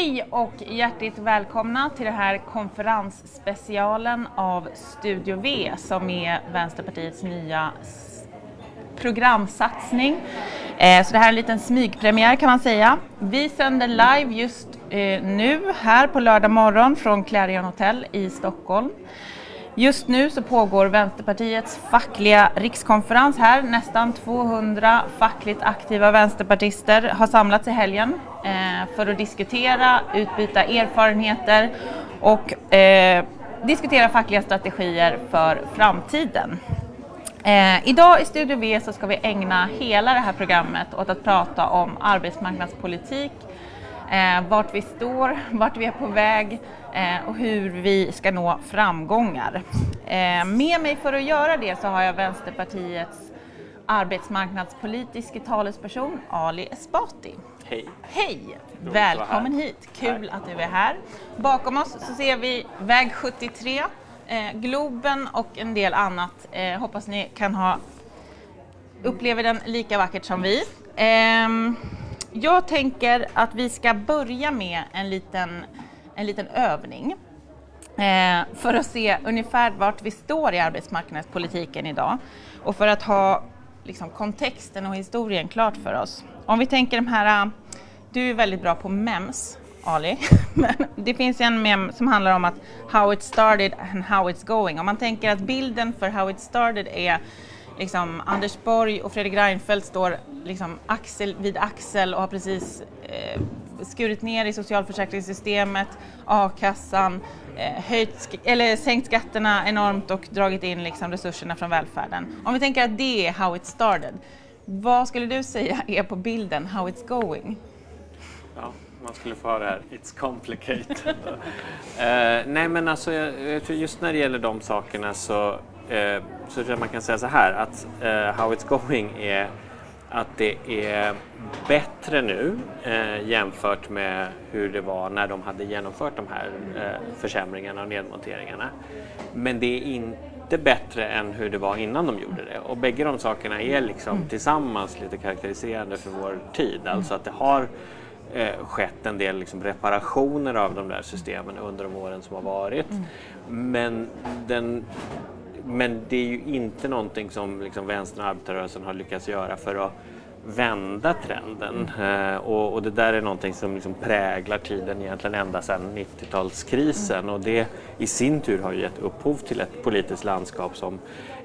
Hej och hjärtligt välkomna till den här konferensspecialen av Studio V som är Vänsterpartiets nya programsatsning. Eh, så det här är en liten smygpremiär kan man säga. Vi sänder live just eh, nu här på lördag morgon från Clarion Hotel i Stockholm. Just nu så pågår Vänsterpartiets fackliga rikskonferens här. Nästan 200 fackligt aktiva vänsterpartister har samlats i helgen eh, för att diskutera, utbyta erfarenheter och eh, diskutera fackliga strategier för framtiden. Eh, idag i Studio V så ska vi ägna hela det här programmet åt att prata om arbetsmarknadspolitik, eh, vart vi står, vart vi är på väg eh, och hur vi ska nå framgångar. Eh, med mig för att göra det så har jag Vänsterpartiets arbetsmarknadspolitiske talesperson Ali Esbati. Hej! Hej! Välkommen hit, kul att du är här. Bakom oss så ser vi väg 73, eh, Globen och en del annat. Eh, hoppas ni kan ha upplever den lika vackert som vi. Ehm, jag tänker att vi ska börja med en liten, en liten övning eh, för att se ungefär vart vi står i arbetsmarknadspolitiken idag och för att ha liksom, kontexten och historien klart för oss. Om vi tänker de här, du är väldigt bra på MEMS, Ali, men det finns en mem som handlar om att how it started and how it's going. Om man tänker att bilden för how it started är liksom, Anders Borg och Fredrik Reinfeldt står liksom, axel vid axel och har precis eh, skurit ner i socialförsäkringssystemet, a-kassan, eh, höjt, eller sänkt skatterna enormt och dragit in liksom, resurserna från välfärden. Om vi tänker att det är how it started, vad skulle du säga är på bilden how it's going? Ja, man skulle få höra här, it's complicated. uh, nej men alltså, jag, just när det gäller de sakerna så eh, så tror jag man kan säga så här att eh, How It's Going är att det är bättre nu eh, jämfört med hur det var när de hade genomfört de här eh, försämringarna och nedmonteringarna. Men det är inte bättre än hur det var innan de gjorde det. Och bägge de sakerna är liksom mm. tillsammans lite karaktäriserande för vår tid. Alltså att det har eh, skett en del liksom reparationer av de där systemen under de åren som har varit. Mm. Men den men det är ju inte någonting som liksom vänstern och arbetarrörelsen har lyckats göra för att vända trenden. Mm. Uh, och, och, det där är någonting som liksom präglar tiden egentligen ända sedan 90-talskrisen mm. och det i sin tur har gett upphov till ett politiskt landskap som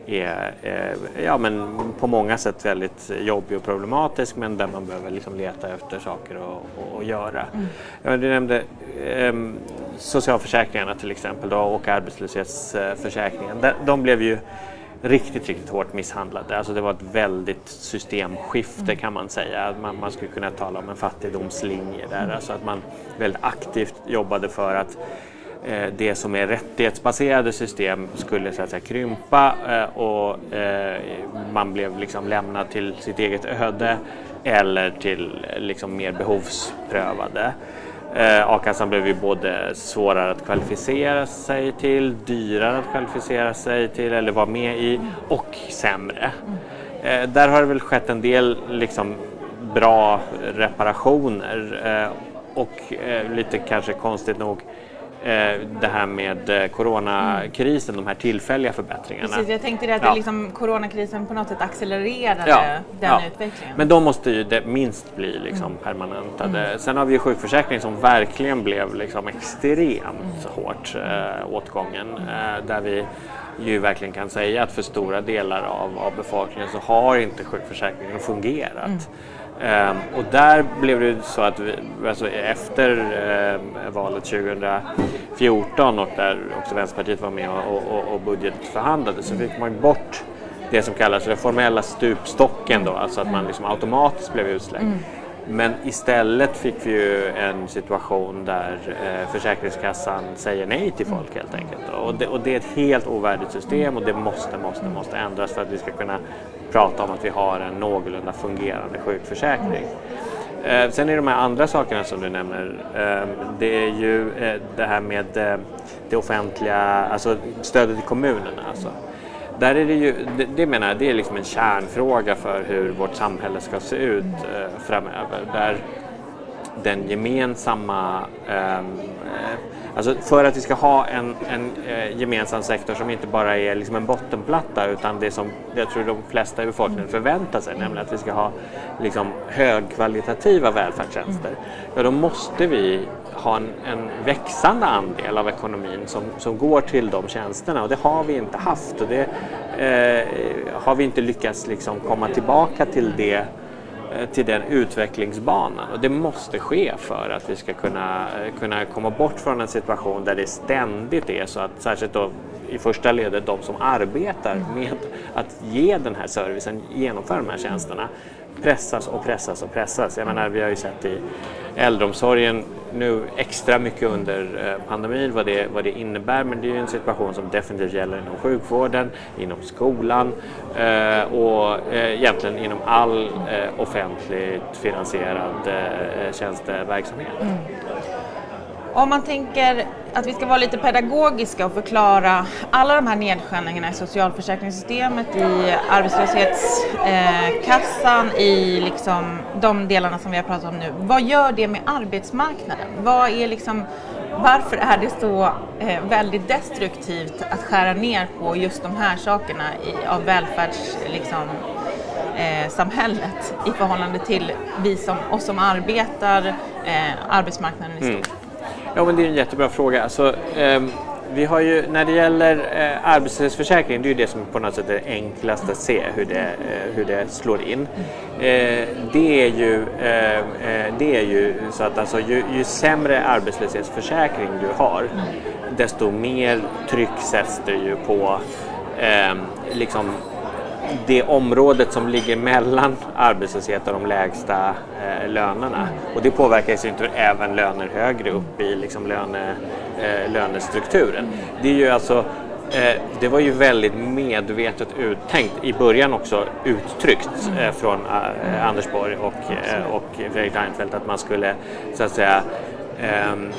är eh, ja, men på många sätt väldigt jobbig och problematisk men där man behöver liksom leta efter saker att göra. Mm. Du nämnde eh, socialförsäkringarna till exempel då, och arbetslöshetsförsäkringen. De, de blev ju riktigt, riktigt hårt misshandlade. Alltså det var ett väldigt systemskifte mm. kan man säga. Man, man, skulle kunna tala om en fattigdomslinje där. Mm. Alltså att man väldigt aktivt jobbade för att Eh, det som är rättighetsbaserade system skulle så att säga, krympa eh, och eh, man blev liksom lämnad till sitt eget öde eller till liksom mer behovsprövade. A-kassan blev ju både svårare att kvalificera sig till, dyrare att kvalificera sig till eller vara med i och sämre. Där har det väl skett en del liksom, bra reparationer och lite kanske konstigt nog det här med eh, coronakrisen, de här tillfälliga förbättringarna. Precis, jag tänkte det att ja. det liksom, coronakrisen på något sätt accelererade ja, den ja. utvecklingen. Men de måste ju det minst bli liksom mm. permanentade. Mm. Sen har vi ju sjukförsäkringen som verkligen blev liksom extremt mm. hårt äh, åtgången. Äh, där vi ju verkligen kan säga att för stora delar av, av befolkningen så har inte sjukförsäkringen fungerat. Mm. Um, och där blev det så att vi, alltså efter uh, valet 2014 och där också Vänsterpartiet var med och, och, och budgetförhandlade så fick man bort det som kallas den formella stupstocken då, alltså att man liksom automatiskt blev utslängd. Mm. Men istället fick vi ju en situation där eh, Försäkringskassan säger nej till folk helt enkelt. Och det, och det, är ett helt ovärdigt system och det måste, måste, måste ändras för att vi ska kunna prata om att vi har en någorlunda fungerande sjukförsäkring. Eh, sen är de här andra sakerna som du nämner, eh, det är ju eh, det här med eh, det offentliga, alltså stödet till kommunerna. Alltså. Där är det ju, det, det menar jag, det är liksom en kärnfråga för hur vårt samhälle ska se ut eh, framöver. Där den gemensamma ehm, Alltså för att vi ska ha en, en eh, gemensam sektor som inte bara är liksom en bottenplatta utan det som jag tror de flesta i befolkningen förväntar sig, nämligen att vi ska ha liksom, högkvalitativa välfärdstjänster. Ja, då måste vi ha en, en, växande andel av ekonomin som, som går till de tjänsterna och det har vi inte haft och det eh, har vi inte lyckats liksom komma tillbaka till det Eh, Eh, till den utvecklingsbanan. Och det måste ske för att vi ska kunna, eh, kunna komma bort från en situation där det ständigt är så att särskilt då i första ledet de som arbetar med att ge den här servicen, genomföra de här tjänsterna pressas och pressas och pressas. Jag menar, vi har ju sett i äldreomsorgen nu extra mycket under eh, pandemin vad det, vad det innebär men det är ju en situation som definitivt gäller inom sjukvården, inom skolan eh, och eh, egentligen inom all eh, offentligt finansierad eh, tjänsteverksamhet. Mm. Om man tänker att vi ska vara lite pedagogiska och förklara alla de här nedskärningarna i socialförsäkringssystemet, i arbetslöshetskassan, i liksom de delarna som vi har pratat om nu. Vad gör det med arbetsmarknaden? Vad är liksom, varför är det så eh, väldigt destruktivt att skära ner på just de här sakerna i, av välfärdssamhället liksom, eh, i förhållande till vi som, oss som arbetar, eh, arbetsmarknaden i stort? Mm. Ja, men det är en jättebra fråga. Alltså, eh, vi har ju, när det gäller eh, arbetslöshetsförsäkringen, det är ju det som på något sätt är enklast att se hur det, eh, hur det slår in. Eh, det, är ju, ehm, eh, det är ju så att alltså, ju, ju sämre arbetslöshetsförsäkring du har, desto mer tryck sätts det ju på ehm, liksom det området som ligger mellan arbetslöshet och de lägsta eh, lönerna. Och det påverkar i inte även löner högre upp i liksom löne, eh, lönestrukturen. Det är ju alltså eh, det var ju väldigt medvetet uttänkt, i början också uttryckt eh, från eh, Anders Borg och, eh, och Fredrik Reinfeldt att man skulle så att säga ehm,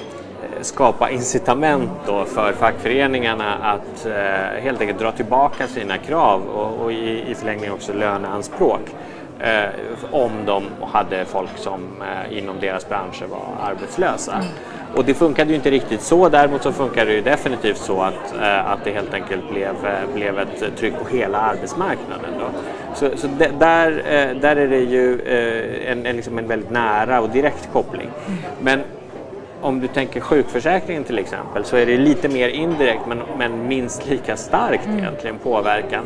skapa incitament då för fackföreningarna att eh, helt enkelt dra tillbaka sina krav och, och i, i förlängningen också löneanspråk eh, om de hade folk som eh, inom deras branscher var arbetslösa. Mm. Och det funkade ju inte riktigt så, däremot så funkade det ju definitivt så att, eh, att det helt enkelt blev, eh, blev ett tryck på hela arbetsmarknaden. Då. Så, så de, där, eh, där är det ju eh, en, en, liksom en väldigt nära och direkt koppling. Mm. Men om du tänker sjukförsäkringen till exempel så är det lite mer indirekt men, men minst lika starkt mm. egentligen påverkan.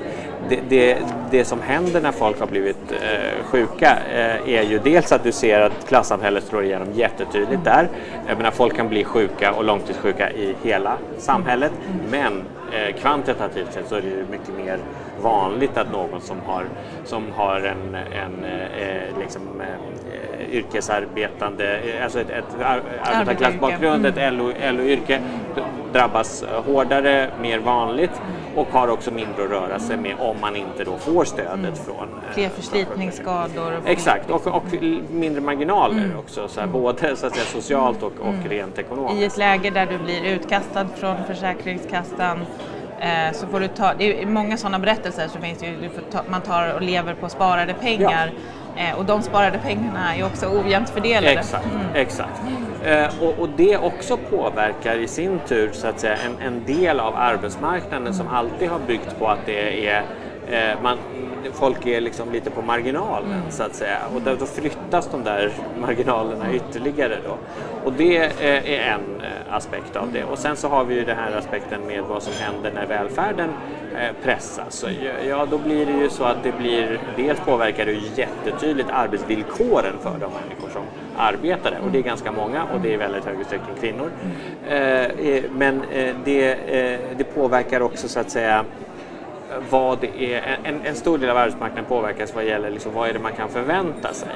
Det, det, det, som händer när folk har blivit eh, sjuka eh, är ju dels att du ser att klassamhället slår igenom jättetydligt där. Jag menar, folk kan bli sjuka och långtidssjuka i hela samhället mm. men eh, kvantitativt sett så är det ju mycket mer vanligt att någon som har, som har en, en eh, liksom, eh, yrkesarbetande, eh, alltså ett, ett arbetarklassbakgrund, ett LO-yrke drabbas hårdare, mer vanligt och har också mindre att röra sig med om man inte då får stödet mm. från... Fler eh, förslitningsskador. Exakt, och, och, mindre marginaler mm. också, så här, mm. både så att säga, socialt och, och mm. rent ekonomiskt. I ett läge där du blir utkastad från Försäkringskassan Eh, så får du ta, det är många sådana berättelser som finns ju, ta, man tar och lever på sparade pengar ja. eh, och de sparade pengarna är också ojämnt fördelade. Exakt, mm. exakt. Eh, och, och, det också påverkar i sin tur så att säga en, en del av arbetsmarknaden mm. som alltid har byggt på att det är eh, man, folk är liksom lite på marginalen mm. så att säga och då, då, flyttas de där marginalerna ytterligare då. Och det eh, är en eh, aspekt av det. Och sen så har vi ju den här aspekten med vad som händer när välfärden eh, pressas. Så, ja, då blir det ju så att det blir, dels påverkar det ju jättetydligt arbetsvillkoren för de människor som arbetar där och det är ganska många och det är väldigt hög utsträckning kvinnor. Men det, det påverkar också så att säga vad det är, en, en stor del av arbetsmarknaden påverkas vad gäller liksom, vad är det man kan förvänta sig.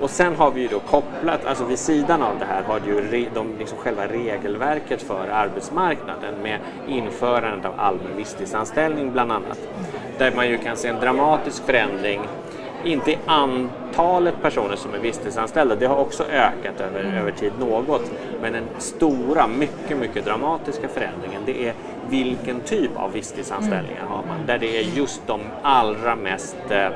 Och sen har vi ju då kopplat, alltså vid sidan av det här har du ju re, de, liksom själva regelverket för arbetsmarknaden med införandet av allmän visstidsanställning bland annat. Där man ju kan se en dramatisk förändring inte i antalet personer som är visstidsanställda, det har också ökat över, mm. över tid något. Men den stora, mycket, mycket dramatiska förändringen det är vilken typ av visstidsanställningar mm. har man. Där det är just de allra mest eh,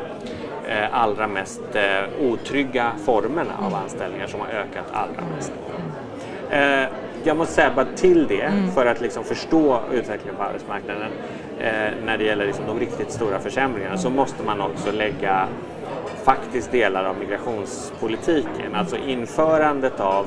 eh, allra mest eh, otrygga formerna av anställningar som har ökat allra mest. Eh, jag måste säga bara till det, mm. för att liksom förstå utvecklingen på arbetsmarknaden när det gäller liksom de riktigt stora försämringarna så måste man också lägga faktiskt delar av migrationspolitiken, alltså införandet av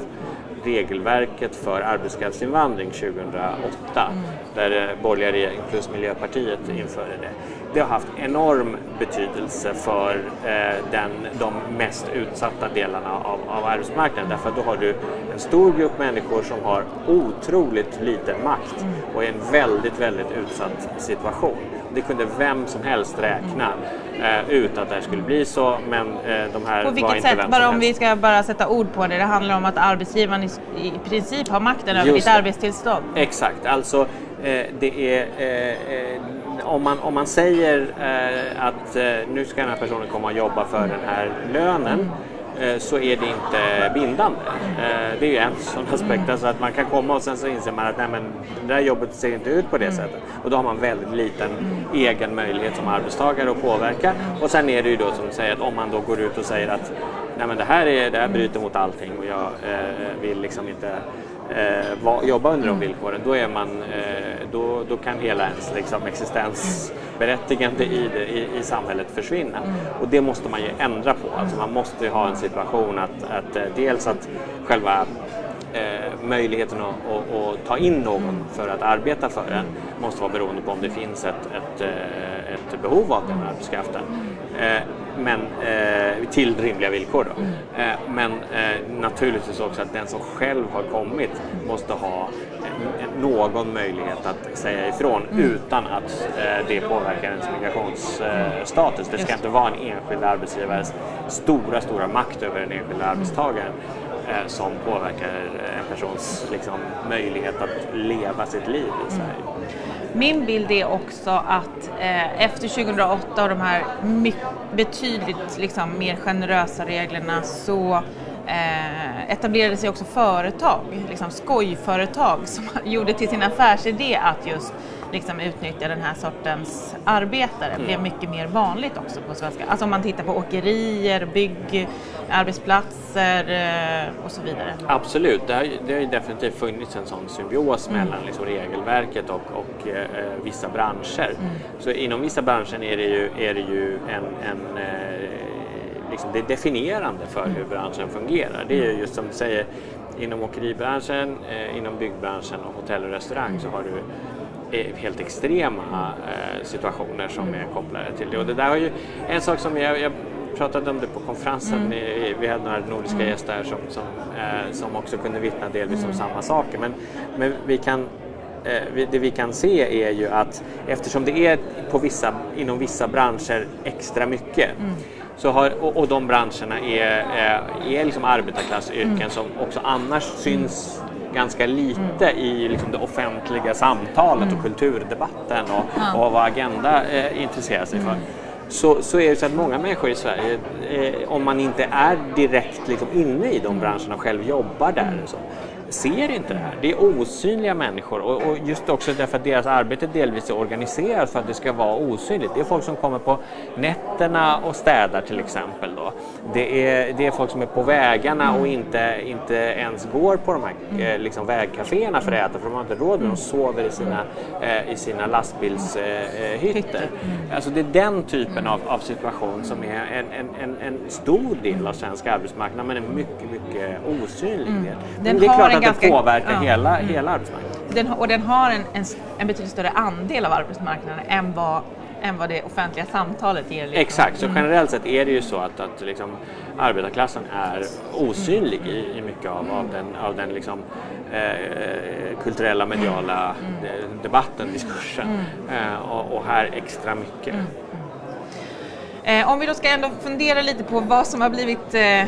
regelverket för arbetskraftsinvandring 2008 mm. där borgerliga regeringen plus Miljöpartiet införde det. Det har haft enorm betydelse för eh, den, de mest utsatta delarna av, av arbetsmarknaden därför att då har du en stor grupp människor som har otroligt liten makt mm. och är i en väldigt, väldigt utsatt situation. Det kunde vem som helst räkna eh, ut att det här skulle bli så, men eh, de här På vilket sätt, bara om vi ska bara sätta ord på det, det handlar om att arbetsgivaren i, princip har makten över ditt arbetstillstånd? Exakt, alltså eh, det är eh, eh, om man, om man säger eh, att nu ska den här personen komma och jobba för den här lönen mm. Eh, så är det inte bindande. Eh, det är ju en sån aspekt, alltså att man kan komma och sen så inser man att nej, men det där jobbet ser inte ut på det sättet. Och då har man väldigt liten egen möjlighet som arbetstagare att påverka. Och sen är det ju då som säger att om man då går ut och säger att nej, men det, här är, det här bryter mot allting och jag eh, vill liksom inte eh, va, jobba under de villkoren, då, är man, eh, då, då kan hela ens liksom, existensberättigande i, det, i, i, samhället försvinna. Och det måste man ju ändra på. Alltså man måste ju ha en situation att, att eh, dels att själva eh, möjligheten att, att, att, ta in någon för att arbeta för en måste vara beroende på om det finns ett, ett, eh, ett behov av den arbetskraften. Eh, men, eh, till rimliga villkor. Då. Eh, men naturligtvis också att den som själv har kommit måste ha någon möjlighet att säga ifrån mm. utan att det påverkar ens migrationsstatus. det ska inte vara en enskild arbetsgivares stora, stora makt över den enskilda arbetstagaren eh, som påverkar en persons liksom, möjlighet att leva sitt liv i Sverige. Min bild är också att eh, efter 2008 och de här betydligt liksom, mer generösa reglerna så eh, etablerade sig också företag, liksom skojföretag som gjorde till sin affärsidé att just liksom utnyttja den här sortens arbetare mm. blev mycket mer vanligt också på svenska. Alltså om man tittar på åkerier, byggarbetsplatser eh, och så vidare. Absolut, det har, det har ju definitivt funnits en sån symbios mm. mellan liksom regelverket och, och eh, vissa branscher. Mm. Så inom vissa branscher är det ju, är det ju en, en eh, liksom det är definierande för hur branschen fungerar. Det är ju just som du säger, inom åkeribranschen, eh, inom byggbranschen och hotell och restaurang så har du helt extrema eh, situationer som är kopplade till det. Och det där har ju, en sak som jag, jag pratade om det på konferensen, mm. vi, vi hade några nordiska mm. gäster här som, som, eh, som också kunde vittna delvis mm. om samma saker. Men, men vi kan eh, det vi kan se är ju att eftersom det är på vissa, inom vissa branscher extra mycket mm. så har, och, och de branscherna är, är, är liksom arbetarklassyrken mm. som också annars syns ganska lite mm. i liksom det offentliga samtalet mm. och kulturdebatten och, ja. och vad Agenda eh, intresserar sig för. Mm. Så, så är det så att många människor i Sverige, eh, om man inte är direkt liksom inne i de branscherna och själv jobbar där, så, ser inte det här. Det är osynliga människor och, och, just också därför att deras arbete delvis är organiserat för att det ska vara osynligt. Det är folk som kommer på nätterna och städar till exempel. Då. Det, är, det är folk som är på vägarna och inte, inte ens går på de här eh, liksom, vägcaféerna för att äta för de har inte råd med De sover i sina, eh, i sina lastbilshytter. Eh, alltså det är den typen av, av situation som är en, en, en, en stor del av svensk arbetsmarknad men en mycket, mycket osynlig del. Mm. Den det är klart att ganska, påverkar ja, hela, mm. hela arbetsmarknaden. Den, och den har en, en, en betydligt större andel av arbetsmarknaden än vad än vad det offentliga samtalet ger. Liksom. Exakt, så mm. generellt sett är det ju så att, att liksom, arbetarklassen är osynlig mm. i, i mycket av, av den, av den liksom, eh, kulturella mediala mm. debatten, diskursen mm. eh, och, och, här extra mycket. Mm. Eh, om vi då ska ändå fundera lite på vad som har blivit eh,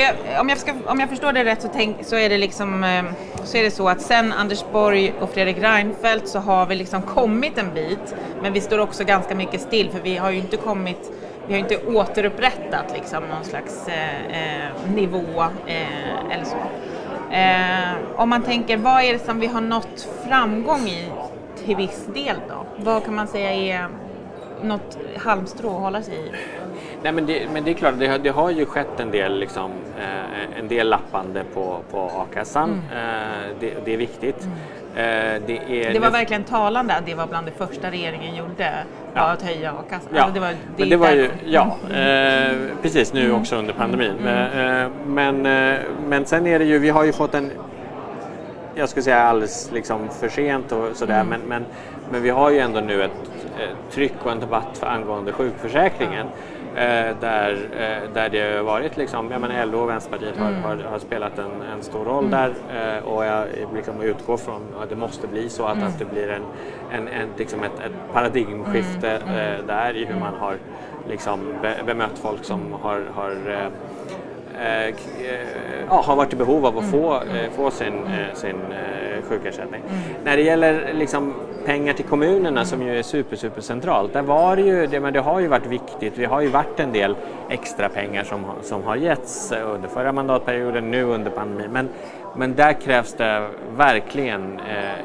jag, om, jag ska, om jag förstår det rätt så, tänk, så, är det liksom, eh, så är det så att sen Anders Borg och Fredrik Reinfeldt så har vi liksom kommit en bit men vi står också ganska mycket still för vi har ju inte kommit vi har inte återupprättat liksom någon slags eh, eh nivå eh, eller så. Eh, om man tänker, vad är det som vi har nått framgång i till viss del då? Vad kan man säga är något halmstrå att hålla sig i? Nej, men, det, men det är klart, det har, det har ju skett en del, liksom, eh, en del lappande på, på a-kassan. Mm. Eh, det, det, är viktigt. Mm. Eh, det, är, det, var verkligen talande att det var bland det första regeringen gjorde, ja. att höja a-kassan. Ja, alltså det var, det men det var ju, ja eh, precis nu mm. också under pandemin. Mm. Eh, men, eh, men sen är det ju, vi har ju fått en jag skulle säga alldeles liksom för sent och sådär mm. men, men, men vi har ju ändå nu ett tryck och en debatt angående sjukförsäkringen. Eh, där, eh, där det har varit liksom, jag menar LO och Vänsterpartiet har, mm. har, har spelat en, en, stor roll mm. där eh, och jag liksom utgår från att det måste bli så att, mm. att det blir en, en, en liksom ett, ett paradigmskifte mm. Mm. där i hur man har liksom be, bemött folk som har, har Eh, eh, ja, har varit i behov av att få, eh, få sin, sin sjukersättning. Mm. När det gäller liksom pengar till kommunerna som ju är super, super centralt, där var det ju, det, men det har ju varit viktigt, det har ju varit en del extra pengar som, som har getts under förra mandatperioden, nu under pandemin. Men, men där krävs det verkligen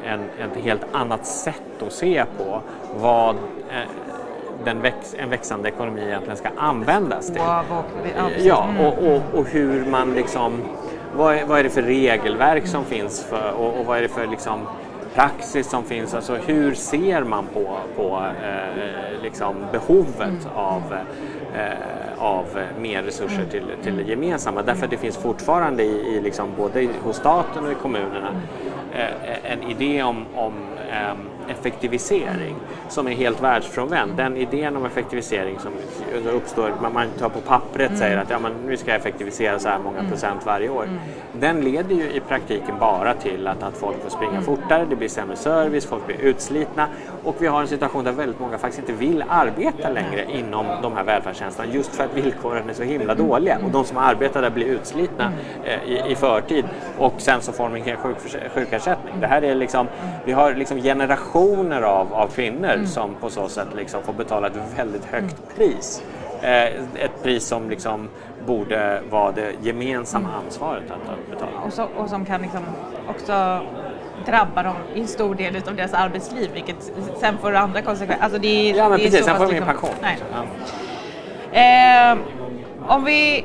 en, ett helt annat sätt att se på vad den väx, en växande ekonomi egentligen ska användas till. Ja, mm. och, och, och, hur man liksom, vad är, vad är det för regelverk som finns för, och, och vad är det för liksom, praxis som finns? Alltså hur ser man på, på eh, liksom behovet mm. av, eh, av mer resurser till, till det gemensamma? Därför att det finns fortfarande i, i liksom, både hos staten och i kommunerna eh, en idé om, om ehm, effektivisering som är helt världsfrånvänd. Den idén om effektivisering som uppstår, man tar på pappret mm. säger att ja, men nu ska jag effektivisera så här många mm. procent varje år. Mm. Den leder ju i praktiken bara till att, att folk får springa mm. fortare, det blir sämre service, folk blir utslitna och vi har en situation där väldigt många faktiskt inte vill arbeta längre inom de här välfärdstjänsterna just för att villkoren är så himla mm. dåliga och de som arbetar där blir utslitna mm. eh, i, i förtid och sen så får de ingen sjukersättning. Det här är liksom, vi har liksom generationer generationer av, av kvinnor mm. som på så sätt liksom får betala ett väldigt högt mm. pris. Eh, ett pris som liksom borde vara det gemensamma mm. ansvaret att, betala. Och, så, och som kan liksom också drabba dem i en stor del av deras arbetsliv vilket sen får andra konsekvenser. Alltså det är, ja men det precis, sen får de ingen pension. Nej. Ja. Eh, om vi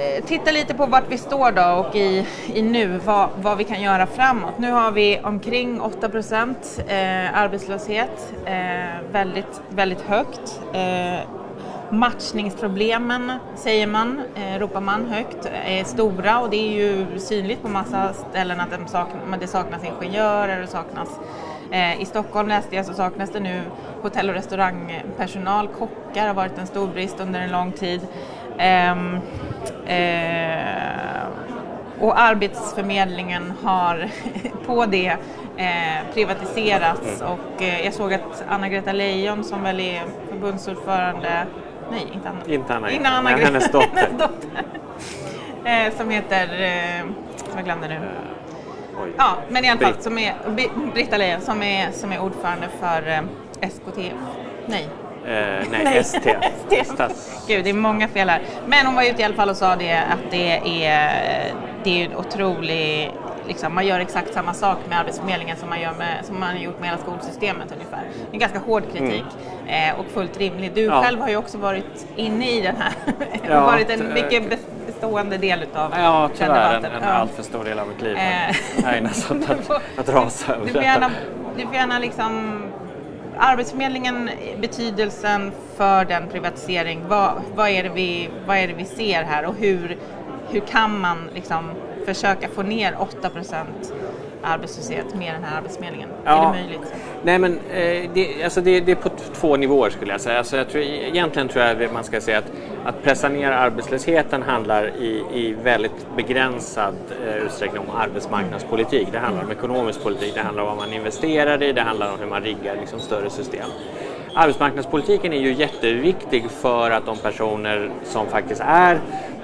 Eh, titta lite på vart vi står då och i, i nu, vad, vad vi kan göra framåt. Nu har vi omkring 8 procent eh, arbetslöshet, eh, väldigt, väldigt högt. Eh, matchningsproblemen, säger man, eh, ropar man högt, är stora och det är ju synligt på massa ställen att de sakna, det saknas ingenjörer, och saknas eh, i Stockholm läste jag så saknas det nu hotell och restaurangpersonal, kockar har varit en stor brist under en lång tid. Um, Eh, och Arbetsförmedlingen har på det eh, privatiserats mm. och eh, jag såg att Anna-Greta Leijon som väl är förbundsordförande, nej inte Anna, inte Anna, inte Anna nej, hennes dotter, hennes dotter som heter, som jag glömde nu. Uh, ja, men i alla fall som är, Britta Leijon som är, som är ordförande för eh, SKT, nej nej, nej, ST. Stats... Gud, det är många fel här. Men hon var ute i alla fall och sa det att det är, det är en otrolig Liksom, man gör exakt samma sak med Arbetsförmedlingen som man, gör med, som man har gjort med hela skolsystemet ungefär. Är en ganska hård kritik mm. eh, och fullt rimlig. Du ja. själv har ju också varit inne i den här, ja, varit en mycket bestående del utav ja, debatten. En, en ja, allt för stor del av mitt liv har ägnats åt att, att rasa över du får gärna, Du får gärna liksom Arbetsförmedlingen, betydelsen för den privatisering, vad, vad, är, det vi, vad är det vi ser här? Och hur, hur kan man liksom försöka få ner 8 arbetslöshet med den här arbetsförmedlingen? Ja. Är det möjligt? Nej men eh, det, alltså det, det, är på två nivåer skulle jag säga. Alltså jag tror, egentligen tror jag man ska säga att, att pressa ner arbetslösheten handlar i, i väldigt begränsad eh, utsträckning om arbetsmarknadspolitik. Det handlar om ekonomisk politik, det handlar om vad man investerar i, det handlar om hur man riggar liksom, större system. Arbetsmarknadspolitiken är ju jätteviktig för att de personer som faktiskt är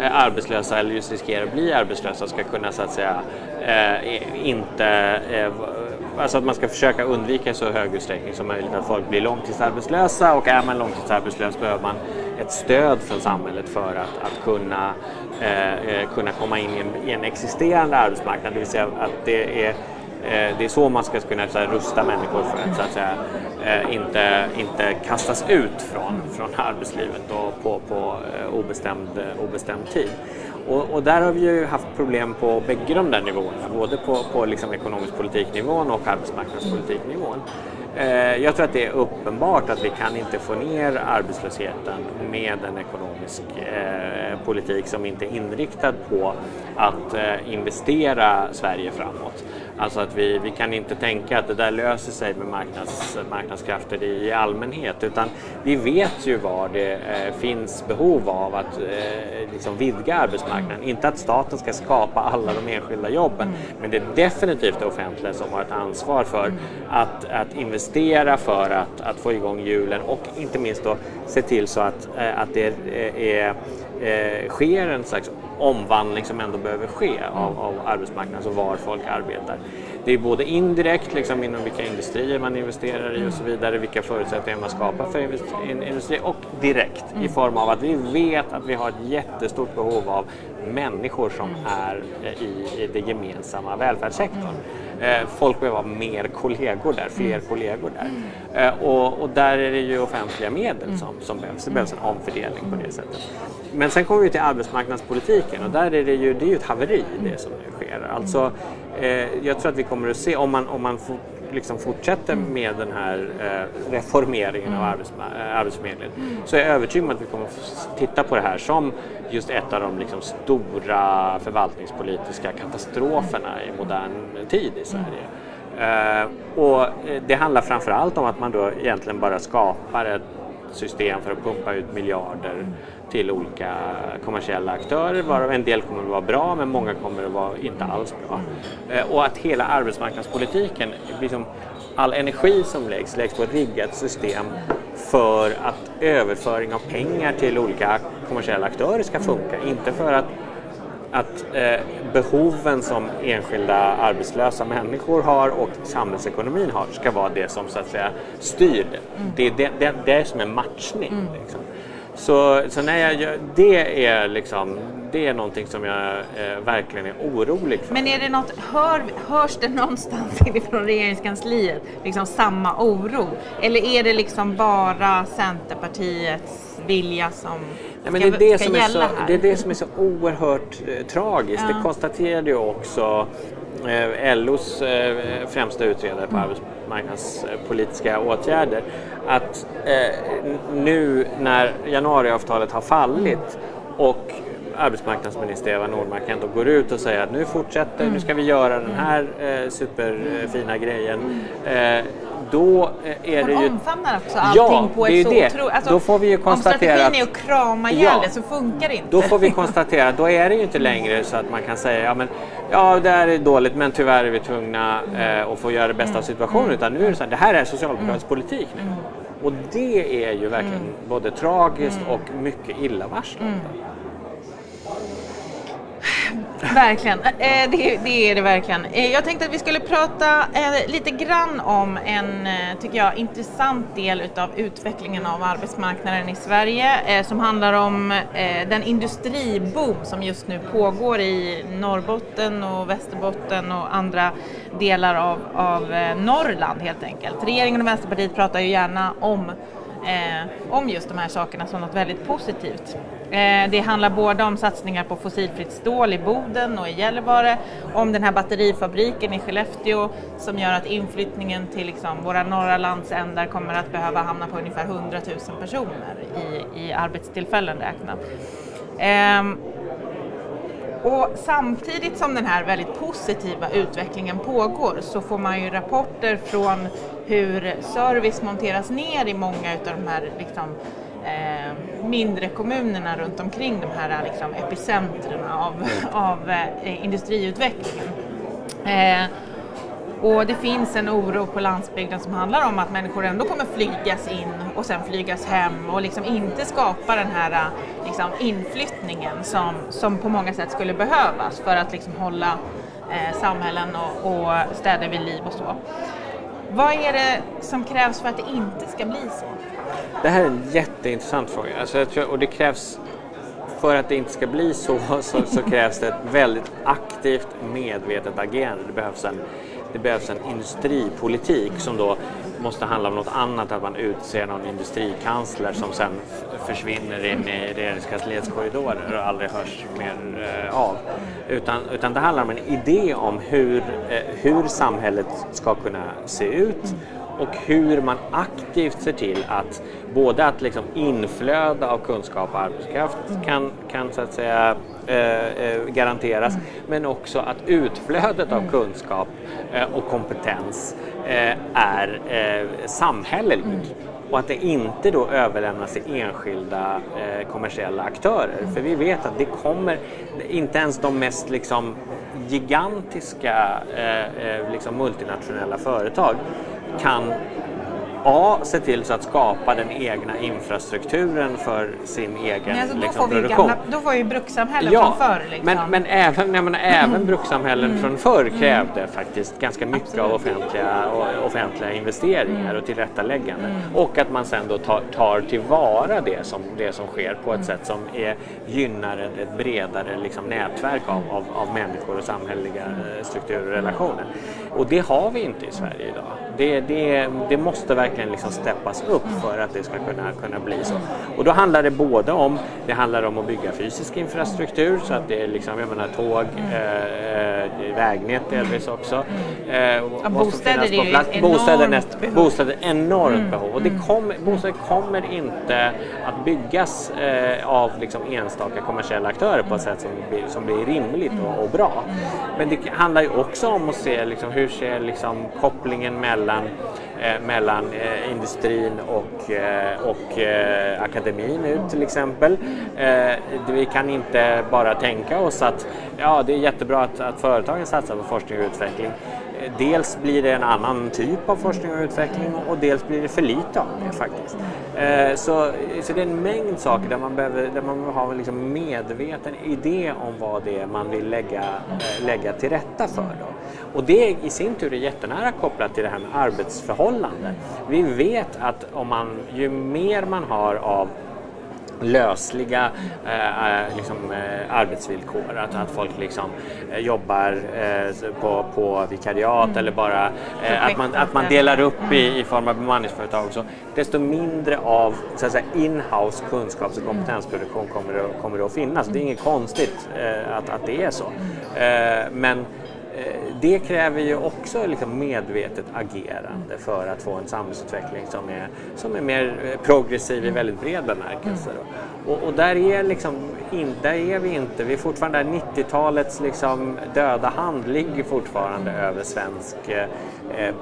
eh, arbetslösa eller just riskerar att bli arbetslösa ska kunna så att säga eh, inte eh, Alltså att man ska försöka undvika i så hög utsträckning som möjligt att folk blir långtidsarbetslösa och är man långtidsarbetslös behöver man ett stöd från samhället för att, att kunna, eh, eh kunna komma in i en, i en existerande arbetsmarknad. Det vill säga att det är Eh, det är så man ska kunna så här, rusta människor för att, så att säga, eh, inte, inte kastas ut från, från arbetslivet och på, på eh, obestämd, obestämd tid. Och, och, där har vi ju haft problem på bägge de där nivåerna, både på, på liksom ekonomisk politiknivån och arbetsmarknadspolitiknivån. Jag tror att det är uppenbart att vi kan inte få ner arbetslösheten med en ekonomisk eh, politik som inte är inriktad på att eh, investera Sverige framåt. Alltså att vi, vi kan inte tänka att det där löser sig med marknads, marknadskrafter i, i allmänhet utan vi vet ju var det eh, finns behov av att eh, liksom vidga arbetsmarknaden. Inte att staten ska skapa alla de enskilda jobben mm. men det är definitivt det offentliga som har ett ansvar för att, att investera för att, att få igång hjulen och inte minst då se till så att, eh, att det är, är eh, sker en slags omvandling som ändå behöver ske av, av arbetsmarknaden, och var folk arbetar. Det är både indirekt, liksom inom vilka industrier man investerar i och så vidare, vilka förutsättningar man skapar för industri och direkt i mm. form av att vi vet att vi har ett jättestort behov av människor som är i, i den gemensamma välfärdssektorn. Eh, folk behöver ha mer kollegor där, fler mm. kollegor där. Eh, och, och, där är det ju offentliga medel mm. som, som behövs. Det behövs en omfördelning på det sättet. Men sen kommer vi till arbetsmarknadspolitiken och där är det ju, det är ju ett haveri det som nu sker. Alltså, eh, jag tror att vi kommer att se, om man, om man får liksom fortsätter mm. med den här eh, reformeringen av mm. eh, Arbetsförmedlingen så är jag övertygad om att vi kommer titta på det här som just ett av de liksom stora förvaltningspolitiska katastroferna i modern tid i Sverige. Uh, och det handlar framför allt om att man då egentligen bara skapar ett system för att pumpa ut miljarder till olika kommersiella aktörer varav en del kommer att vara bra men många kommer att vara inte alls bra. Uh, och att hela arbetsmarknadspolitiken, liksom, all energi som läggs, läggs på ett riggat system för att överföring av pengar till olika kommersiella aktörer ska funka, inte för att att eh, behoven som enskilda arbetslösa människor har och samhällsekonomin har ska vara det som så att säga styr det. Mm. Det är det, det, det som är matchning. Mm. Liksom. Så, så när jag, det är liksom det är någonting som jag eh, verkligen är orolig för. Men är det något, hör, hörs det någonstans från regeringskansliet liksom samma oro? Eller är det liksom bara Centerpartiets vilja som Ja, men det, är det, som är så, det är det som är så oerhört eh, tragiskt. Ja. Det konstaterade ju också eh, LOs eh, främsta utredare på mm arbetsmarknadspolitiska åtgärder att eh, nu när januariavtalet har fallit och arbetsmarknadsminister Eva Nordmark ändå går ut och säger att nu fortsätter, mm. nu ska vi göra den här eh, superfina grejen. Eh, då eh, är Hon det ju... omfamnar också allting ja, på ett så otroligt... Alltså, då får vi ju konstatera om strategin är att krama ihjäl ja, det så funkar det inte. Då får vi konstatera, då är det ju inte längre så att man kan säga ja, men, ja det här är dåligt men tyvärr är vi tvungna eh, att få göra det bästa mm. av situationen. Mm. Utan nu är det så här, det här är socialdemokratisk mm. politik nu. Mm. Och det är ju verkligen mm. både tragiskt och mycket illavarslande. Verkligen, eh, det, det, är det verkligen. Eh, jag tänkte att vi skulle prata eh, lite grann om en, tycker jag, intressant del utav utvecklingen av arbetsmarknaden i Sverige som handlar om den industriboom som just nu pågår i Norrbotten och Västerbotten och andra delar av, av Norrland helt enkelt. Regeringen och Vänsterpartiet pratar ju gärna om eh, om just de här sakerna som något väldigt positivt. Eh, det handlar både om satsningar på fossilfritt stål i Boden och i Gällivare, om den här batterifabriken i Skellefteå som gör att inflyttningen till liksom våra norra landsändar kommer att behöva hamna på ungefär 100 000 personer i, i arbetstillfällen räknat. Eh, och samtidigt som den här väldigt positiva utvecklingen pågår så får man ju rapporter från hur service monteras ner i många av de här liksom, eh, mindre kommunerna runt omkring de här liksom, epicentren av, av eh, industriutvecklingen. Eh, och det finns en oro på landsbygden som handlar om att människor ändå kommer flygas in och sen flygas hem och liksom inte skapa den här äh, liksom, inflyttningen som, som på många sätt skulle behövas för att liksom hålla eh, samhällen och, och städer vid liv och så. Vad är det som krävs för att det inte ska bli så? Det här är en jätteintressant fråga. Alltså, tror, och det krävs, för att det inte ska bli så, så, så krävs det ett väldigt aktivt, medvetet agerande. Det behövs en det behövs en industripolitik som då måste handla om något annat, att man utser någon industrikansler som sen försvinner in i regeringskansliets korridorer och aldrig hörs mer eh, av. Utan, utan det handlar om en idé om hur, eh, hur samhället ska kunna se ut och hur man aktivt ser till att både att liksom inflöde av kunskap och arbetskraft kan, kan så att säga eh, eh garanteras men också att utflödet av kunskap eh, och kompetens är samhällelig och att det inte då överlämnas till enskilda eh, kommersiella aktörer. För vi vet att det kommer, inte ens de mest liksom, gigantiska eh, liksom multinationella företag kan A. Se till så att skapa den egna infrastrukturen för sin egen alltså, liksom, produktion. Gamla, då får ju brukssamhällen ja, från förr. Liksom. Men, men även, jag menar, även brukssamhällen mm. från förr mm. krävde mm. faktiskt ganska mycket Absolut. av offentliga, offentliga investeringar mm. och tillrättaläggande. Mm. Och att man sen då tar, tar tillvara det som, det som sker på ett mm. sätt som är, gynnar ett, ett bredare liksom, nätverk av, av, av människor och samhälleliga eh, strukturer och relationer. Och det har vi inte i Sverige idag. Det, det, det måste verkligen liksom steppas upp för att det ska kunna, kunna bli så. Och då handlar det både om, det handlar om att bygga fysisk infrastruktur så att det är liksom, jag menar tåg, eh, eh vägnät delvis också. Eh, ja, bostäder är ju plats. bostäder, näst, behov. bostäder enormt mm. behov. Och det mm. kom, bostäder kommer inte att byggas eh, av liksom enstaka kommersiella aktörer på ett sätt som blir, som blir rimligt och, och bra. Men det handlar ju också om att se liksom, hur ser liksom, kopplingen mellan eh, mellan eh, industrin och, eh, och eh, akademin ut till exempel. Eh, vi kan inte bara tänka oss att ja, det är jättebra att, att företagen satsar på forskning och utveckling. Dels blir det en annan typ av forskning och utveckling och dels blir det för lite av det faktiskt. Eh, så, så det är en mängd saker där man behöver, där man behöver ha en liksom medveten idé om vad det är man vill lägga, eh, lägga till rätta för. Då. Och det i sin tur är jättenära kopplat till det här med arbetsförhållanden. Vi vet att om man, ju mer man har av lösliga eh, eh liksom, eh, arbetsvillkor. Att, att folk liksom, eh, jobbar eh, på, på vikariat mm. eller bara eh, att, man, att man delar upp i, i form av bemanningsföretag. Så, desto mindre av så att säga, in-house kunskaps och kompetensproduktion kommer det, kommer det att finnas. Det är inget konstigt att, att det är så. men det kräver ju också liksom medvetet agerande för att få en samhällsutveckling som är, som är mer eh, progressiv i väldigt bred bemärkelse. Och, och, där, är liksom in, där är vi inte, vi är fortfarande 90-talets liksom döda hand ligger fortfarande över svensk eh, Eh,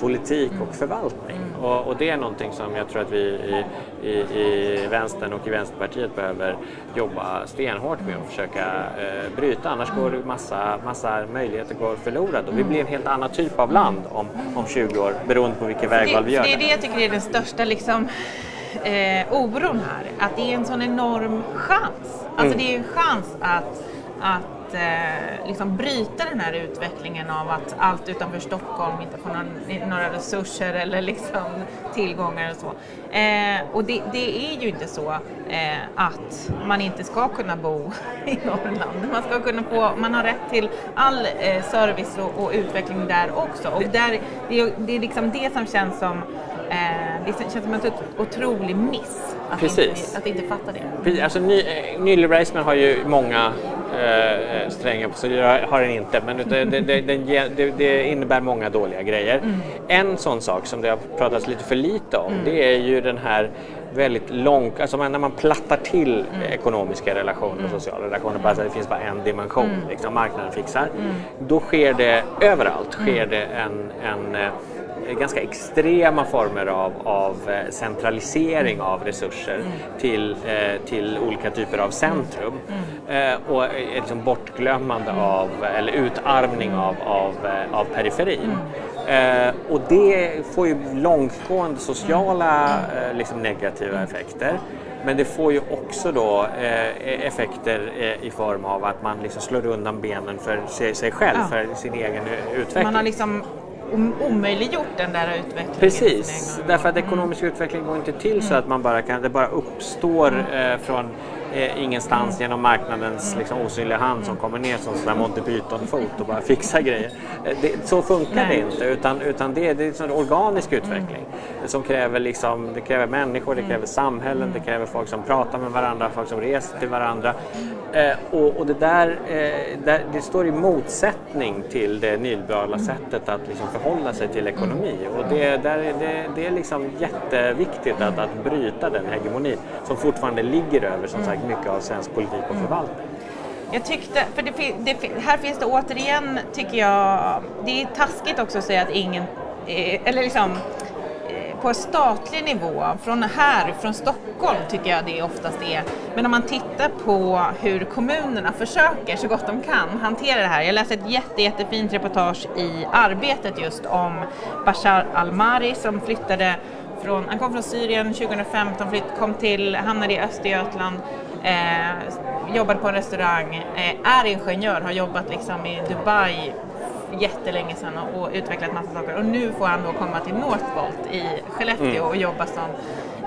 politik och förvaltning. Och, och, det är någonting som jag tror att vi i, i, i vänstern och i Vänsterpartiet behöver jobba stenhårt med och försöka eh, bryta. Annars går massa, massa möjligheter går förlorade och vi blir en helt annan typ av land om, om 20 år beroende på vilka vägval vi gör. Det är det jag tycker är den största liksom, eh, oron här, att det är en sån enorm chans. Alltså mm. det är en chans att, att eh, liksom bryta den här utvecklingen av att allt utanför Stockholm inte får någon, några resurser eller liksom tillgångar och så. Eh, och det, det, är ju inte så eh, att man inte ska kunna bo i Norrland. Man, ska kunna få, man har rätt till all eh, service och, och, utveckling där också. Och där, det, det är liksom det som känns som Eh, det känns som en otrolig miss att, Precis. Inte, att inte fatta det. Precis. Alltså, ny, eh, nyliberalismen har ju många eh, strängar på sig, det har den inte, men det, det, det, det, innebär många dåliga grejer. Mm. En sån sak som det har pratats lite för lite om, mm. det är ju den här väldigt långt, alltså när man plattar till mm. ekonomiska relationer och mm. sociala relationer, bara så att det finns bara en dimension, mm. liksom, marknaden fixar. Mm. Då sker det överallt, sker det en, en eh, ganska extrema former av, av eh, centralisering av resurser mm. till, eh, till olika typer av centrum mm. eh, och liksom bortglömmande av, eller utarmning av, av, eh, av periferin. Mm. Och det får ju långtgående sociala eh, liksom negativa effekter. Men det får ju också då eh, effekter eh, i form av att man liksom slår undan benen för sig, sig själv, ja. för sin egen utveckling. Man har liksom omöjliggjort den där utvecklingen. Precis, därför att ekonomisk utveckling går inte till så att man bara kan, det bara uppstår mm. eh, från eh, ingenstans genom marknadens liksom, osynliga hand som kommer ner som en Monty Python-fot och bara fixar grejer. Eh, det, så funkar Nej. det inte utan, utan det, det är en organisk utveckling mm. som kräver, liksom, det kräver människor, det mm. kräver samhällen, det kräver folk som pratar med varandra, folk som reser till varandra. Eh, och, och, det där, eh, där, det står i motsättning till det nyliberala sättet att liksom förhålla sig till ekonomi och det, där, det, det är liksom jätteviktigt att, att bryta den hegemonin som fortfarande ligger över som sagt mycket av svensk politik och förvaltning. Jag tyckte, för det, det, här finns det återigen, tycker jag, det är taskigt också att säga att ingen, eh, eller liksom eh, på statlig nivå, från här, från Stockholm tycker jag det oftast är. Men om man tittar på hur kommunerna försöker så gott de kan hantera det här. Jag läste ett jätte, jättefint reportage i Arbetet just om Bashar al-Mari som flyttade från, han kom från Syrien 2015, flytt, kom till, hamnade i Östergötland, eh, jobbade på en restaurang, eh, är ingenjör, har jobbat liksom i Dubai jättelänge sedan och, och utvecklat massa saker och nu får han då komma till Northvolt i Skellefteå mm. och jobba som,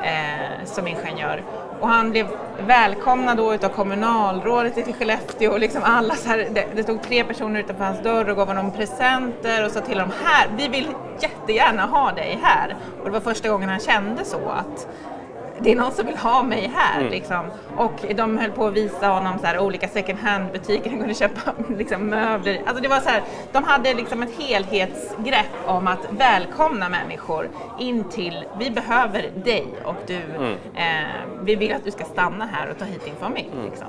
eh, som ingenjör. Och han blev välkomnad då utav kommunalrådet i Skellefteå och liksom alla så här, det, det stod tre personer utanför hans dörr och gav honom presenter och sa till honom här, vi vill jättegärna ha dig här. Och det var första gången han kände så att det är någon som vill ha mig här. Mm. Liksom. Och de höll på att visa honom så här, olika second hand-butiker han kunde köpa liksom, möbler alltså det var så här, De hade liksom ett helhetsgrepp om att välkomna människor in till, vi behöver dig och du, mm. eh, vi vill att du ska stanna här och ta hit din familj. Mm. Liksom.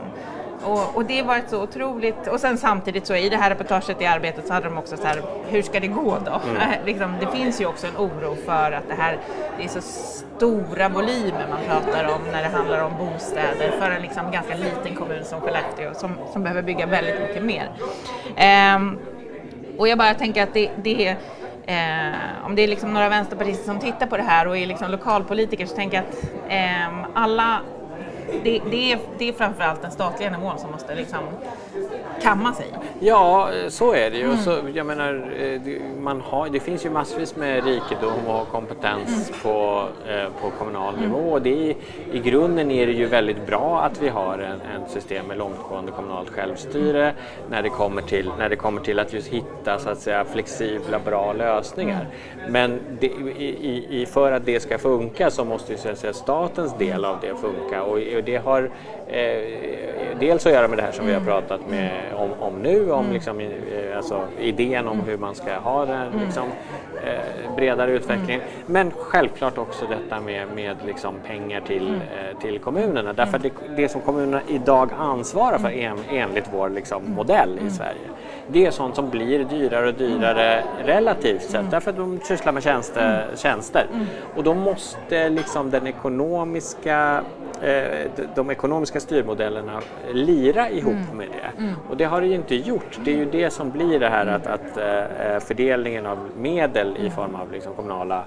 Och, och, det var ett så otroligt, och sen samtidigt så i det här reportaget i arbetet så hade de också så här, hur ska det gå då? Mm. liksom, det finns ju också en oro för att det här, det är så stora volymer man pratar om när det handlar om bostäder för en liksom ganska liten kommun som Skellefteå som, som behöver bygga väldigt mycket mer. Um, och jag bara tänker att det, det Eh, om det är liksom några vänsterpartister som tittar på det här och är liksom lokalpolitiker så tänker jag att eh, alla det, det, är, det är framförallt den statliga nivån som måste liksom kamma sig. Ja, så är det ju. Mm. Så, jag menar, eh, man har, det finns ju massvis med rikedom och kompetens mm. på, eh, på kommunal mm. nivå. Och det är, I grunden är det ju väldigt bra att vi har en, en system med långtgående kommunalt självstyre när det kommer till, när det kommer till att just hitta så att säga, flexibla, bra lösningar. Mm. Men det, i, i, för att det ska funka så måste ju så att säga, statens del av det funka. Och, och det har eh, dels att göra med det här som vi har mm. pratat med, om, om nu, om mm. liksom, eh, alltså, idén om hur man ska ha den mm. liksom, eh, bredare utveckling. Men självklart också detta med, med liksom, pengar till, eh, till kommunerna. Därför det, det som kommunerna idag ansvarar för en, enligt vår liksom, modell i Sverige det är sånt som blir dyrare och dyrare relativt sett mm. därför att de sysslar med tjänster. Mm. tjänster. Mm. Och då måste liksom den ekonomiska de ekonomiska styrmodellerna lira ihop mm. med det. Mm. Och det har det ju inte gjort. Det är ju det som blir det här att, att eh, fördelningen av medel i form av liksom kommunala Eh,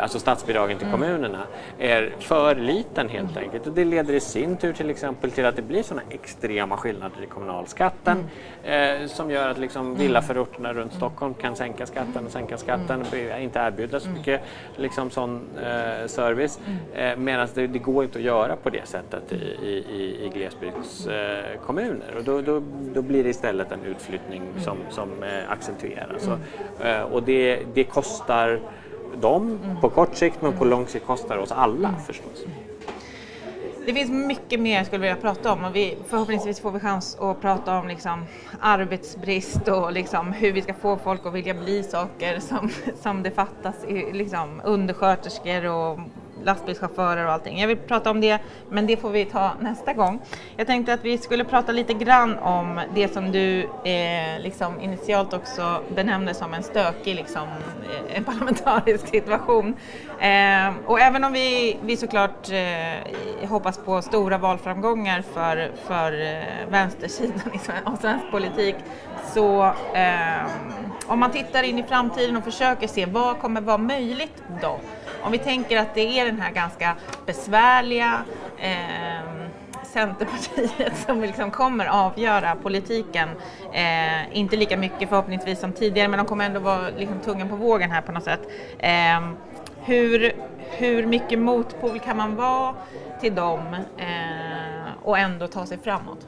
alltså statsbidragen till mm. kommunerna, är för liten helt enkelt. Och det leder i sin tur till exempel till att det blir sådana extrema skillnader i kommunalskatten mm. eh, som gör att liksom mm. villaförorterna runt Stockholm kan sänka skatten och sänka skatten, mm. inte erbjuda så mycket liksom, sån eh, service. Eh, Medan det, det, går inte att göra på det sättet i, i, i glesbygdskommuner. och då, då, då, blir det istället en utflyttning som, som eh, accentueras. Och, eh, och det, det kostar dem mm. på kort sikt men på lång sikt kostar det oss alla mm. förstås. Det finns mycket mer jag skulle vilja prata om och vi, förhoppningsvis får vi chans att prata om liksom arbetsbrist och liksom hur vi ska få folk att vilja bli saker som, som det fattas, liksom undersköterskor och lastbilschaufförer och allting. Jag vill prata om det, men det får vi ta nästa gång. Jag tänkte att vi skulle prata lite grann om det som du eh, liksom initialt också benämnde som en stökig liksom, eh, parlamentarisk situation. Eh, och även om vi, vi såklart eh, hoppas på stora valframgångar för, för eh, vänstersidan av svensk politik så eh, om man tittar in i framtiden och försöker se vad kommer vara möjligt då? Om vi tänker att det är den här ganska besvärliga eh, Centerpartiet som liksom kommer avgöra politiken. Eh, inte lika mycket förhoppningsvis som tidigare men de kommer ändå vara liksom tungan på vågen här på något sätt. Eh, hur, hur mycket motpol kan man vara till dem? Eh, och ändå ta sig framåt?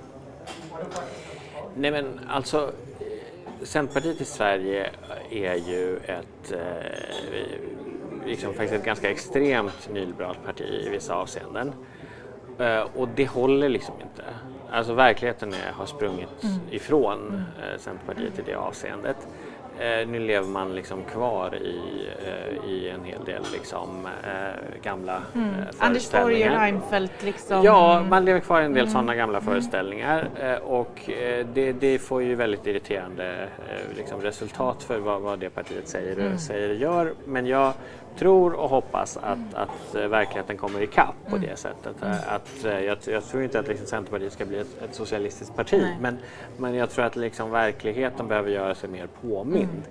Nej men alltså eh, Centerpartiet i Sverige är ju ett, eh, liksom faktiskt ett ganska extremt nyliberalt parti i vissa avseenden. Eh, och det håller liksom inte. Alltså verkligheten är, har sprungit mm. ifrån eh, Centerpartiet i det avseendet. Eh, nu lever man liksom kvar i, eh, i en hel del liksom, eh, gamla mm. eh, Anders Borg och Reinfeldt liksom. Ja, man lever kvar i en del mm. sådana gamla mm. föreställningar eh, och det, det, får ju väldigt irriterande liksom, resultat för vad, vad det partiet säger, mm. säger och gör. Men jag tror och hoppas att, att uh, verkligheten kommer ikapp på mm. det sättet. Mm. Att, uh, jag, jag, tror inte att liksom, Centerpartiet ska bli ett, ett socialistiskt parti men, men jag tror att liksom, verkligheten behöver göra sig mer påmind.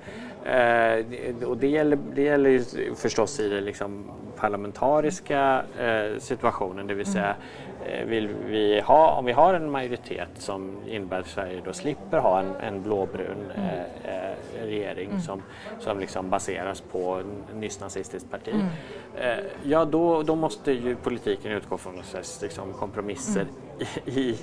Mm. Uh, och det gäller, det gäller ju förstås i den liksom, parlamentariska situationen, det vill säga Eh, vill vi ha, om vi har en majoritet som innebär att Sverige då slipper ha en, en blåbrun mm. eh, eh, regering mm. som, som liksom baseras på en nyss nazistiskt parti. Mm. Eh, ja, då, då måste ju politiken utgå från liksom, kompromisser mm. i, i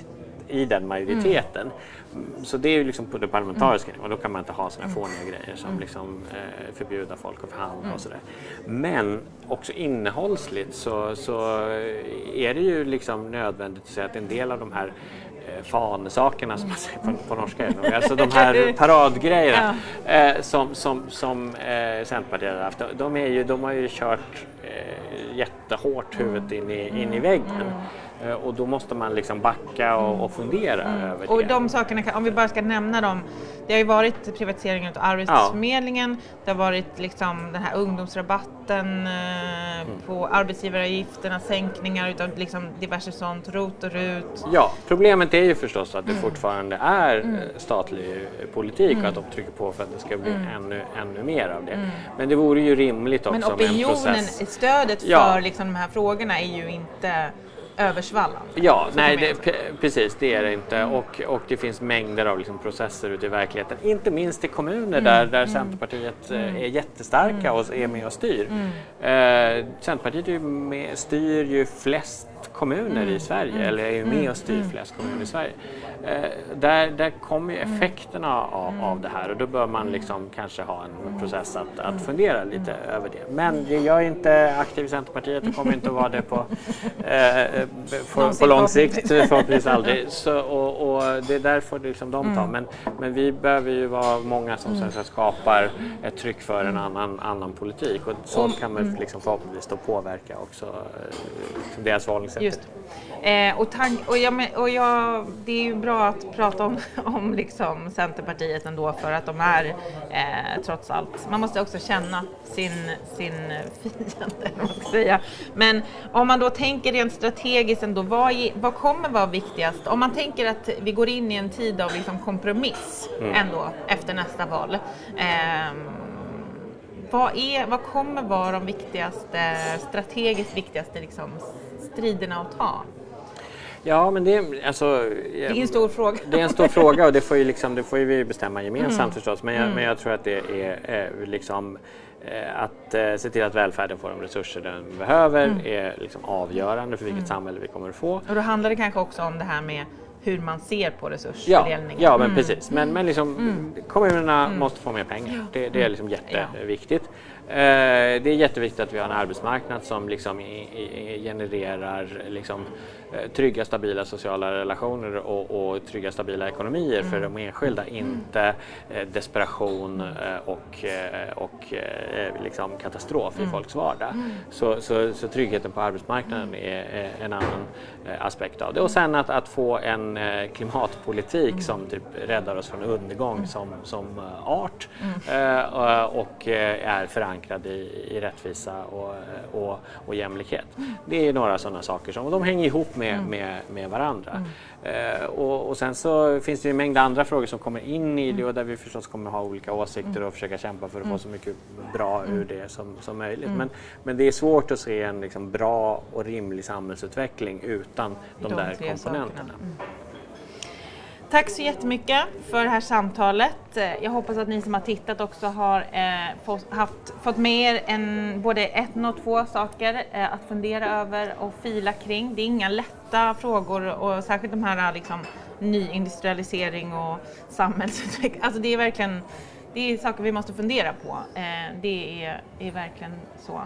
i den majoriteten. Mm. Så det är ju liksom på det parlamentariska nivån, då kan man inte ha sådana mm. fåniga grejer som mm. liksom, eh, förbjuda folk att förhandla mm. och sådär. Men också innehållsligt så, så är det ju liksom nödvändigt att säga att en del av de här eh, fansakerna som man säger på, på norska, alltså de här paradgrejerna ja. eh, som, som, som eh, Centerpartiet har haft, de, är ju, de har ju kört eh, jättehårt huvudet in i, in i väggen. Eh, och då måste man liksom backa och, och fundera mm. över det. Och de sakerna, om vi bara ska nämna dem. Det har ju varit privatiseringen av Arbetsförmedlingen, ja. det har varit liksom den här ungdomsrabatten eh, mm. på arbetsgivaravgifterna, sänkningar utav liksom diverse sånt, ROT och RUT. Ja, problemet är ju förstås att det mm. fortfarande är mm. Eh, statlig politik och att de trycker på för att det ska bli mm. ännu, ännu mer av det. Mm. Men det vore ju rimligt också Men opinionen, stödet för ja. liksom de här frågorna är ju inte översvallande. Ja, nej, det, precis det är det inte mm. och, och det finns mängder av liksom processer ute i verkligheten, inte minst i kommuner mm. där, där mm. Centerpartiet eh, mm. är jättestarka mm. och är med och styr. Eh, Centerpartiet är med, styr ju flest kommuner i Sverige, eller är ju med och styr flest kommuner i Sverige. Eh, där, där kommer ju effekterna av, av det här och då bör man liksom kanske ha en process att, att fundera lite över det. Men jag är inte aktiv i Centerpartiet och kommer inte att vara det på, eh, på, på lång sikt, förhoppningsvis aldrig. Så, och, och, det är därför liksom de tar. Men, men vi behöver ju vara många som sen skapar ett tryck för en annan, annan politik. Och så kan man liksom förhoppningsvis då påverka också eh, deras förhållningssätt. Eh, och, tank, och, jag, och jag, det är ju bra att prata om, om liksom Centerpartiet ändå för att de är eh, trots allt, man måste också känna sin, sin fiende, man ska säga. Men om man då tänker rent strategiskt ändå, vad, vad kommer vara viktigast? Om man tänker att vi går in i en tid av liksom kompromiss mm. ändå efter nästa val. Eh, vad, är, vad kommer vara de viktigaste, strategiskt viktigaste liksom, striderna att ta? Ja, men det är, alltså, det är en stor fråga. Det är en stor fråga och det får ju, liksom, det får ju vi bestämma gemensamt mm. förstås. Men jag, mm. men jag tror att det är eh, liksom eh, att eh, se till att välfärden får de resurser den behöver mm. är liksom avgörande för vilket mm. samhälle vi kommer att få. Och då handlar det kanske också om det här med hur man ser på resursfördelningen. Ja, ja men mm. precis. Men, men liksom, mm. kommunerna mm. måste få mer pengar. Det, det är liksom jätteviktigt. Eh, Eh, det är jätteviktigt att vi har en arbetsmarknad som liksom genererar liksom trygga, stabila sociala relationer och, och trygga, stabila ekonomier mm. för de enskilda, inte eh, desperation eh, och, eh, och eh, liksom katastrof mm. i folks vardag. Mm. Så, så, så, tryggheten på arbetsmarknaden är en annan eh, aspekt av det. Och sen att, att få en klimatpolitik mm. som typ räddar oss från undergång mm. som, som art mm. och är förankrad i, i rättvisa och, och, och jämlikhet. Det är några sådana saker som, och de hänger ihop med, mm. med, med varandra. Mm. Eh, och, och, sen så finns det en mängd andra frågor som kommer in i det mm. och där vi förstås kommer ha olika åsikter mm. och försöka kämpa för att få mm. så mycket bra ur det som, som möjligt. Men, men det är svårt att se en liksom bra och rimlig samhällsutveckling utan de, de där komponenterna. Tack så jättemycket för det här samtalet. Eh, jag hoppas att ni som har tittat också har eh, fått, haft, fått med er en, både ett och två saker eh, att fundera över och fila kring. Det är inga lätta frågor och särskilt de här eh, liksom, nyindustrialisering och samhällsutveckling. Alltså det är verkligen det är saker vi måste fundera på. Eh, det är, är verkligen så.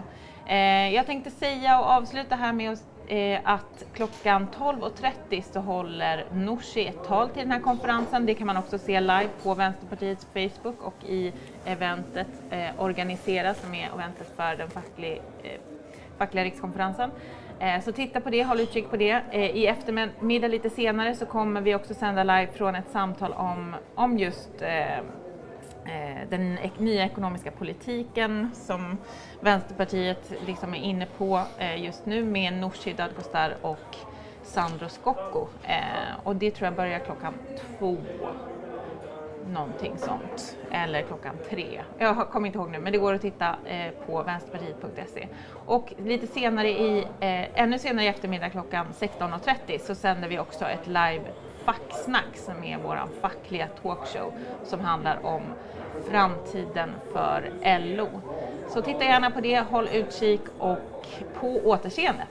Eh, jag tänkte säga och avsluta här med att eh, att klockan 12.30 så håller Nooshi ett tal till den här konferensen. Det kan man också se live på Vänsterpartiets Facebook och i eventet eh, Organisera som är eventet för den facklig, eh, fackliga rikskonferensen. Eh, så titta på det, håll utkik på det. Eh, I eftermiddag lite senare så kommer vi också sända live från ett samtal om, om just Eh, Eh, den nya ekonomiska politiken som Vänsterpartiet liksom är inne på eh, just nu med Nooshi Dadgostar och Sandro Scocco. Eh, och det tror jag börjar klockan två, någonting sånt, eller klockan tre. Jag kommer inte ihåg nu, men det går att titta på vänsterpartiet.se. Och lite senare i, ännu senare i eftermiddag klockan 16.30 så sänder vi också ett live facksnack som är vår fackliga talkshow som handlar om framtiden för LO. Så titta gärna på det, håll utkik och på återseende.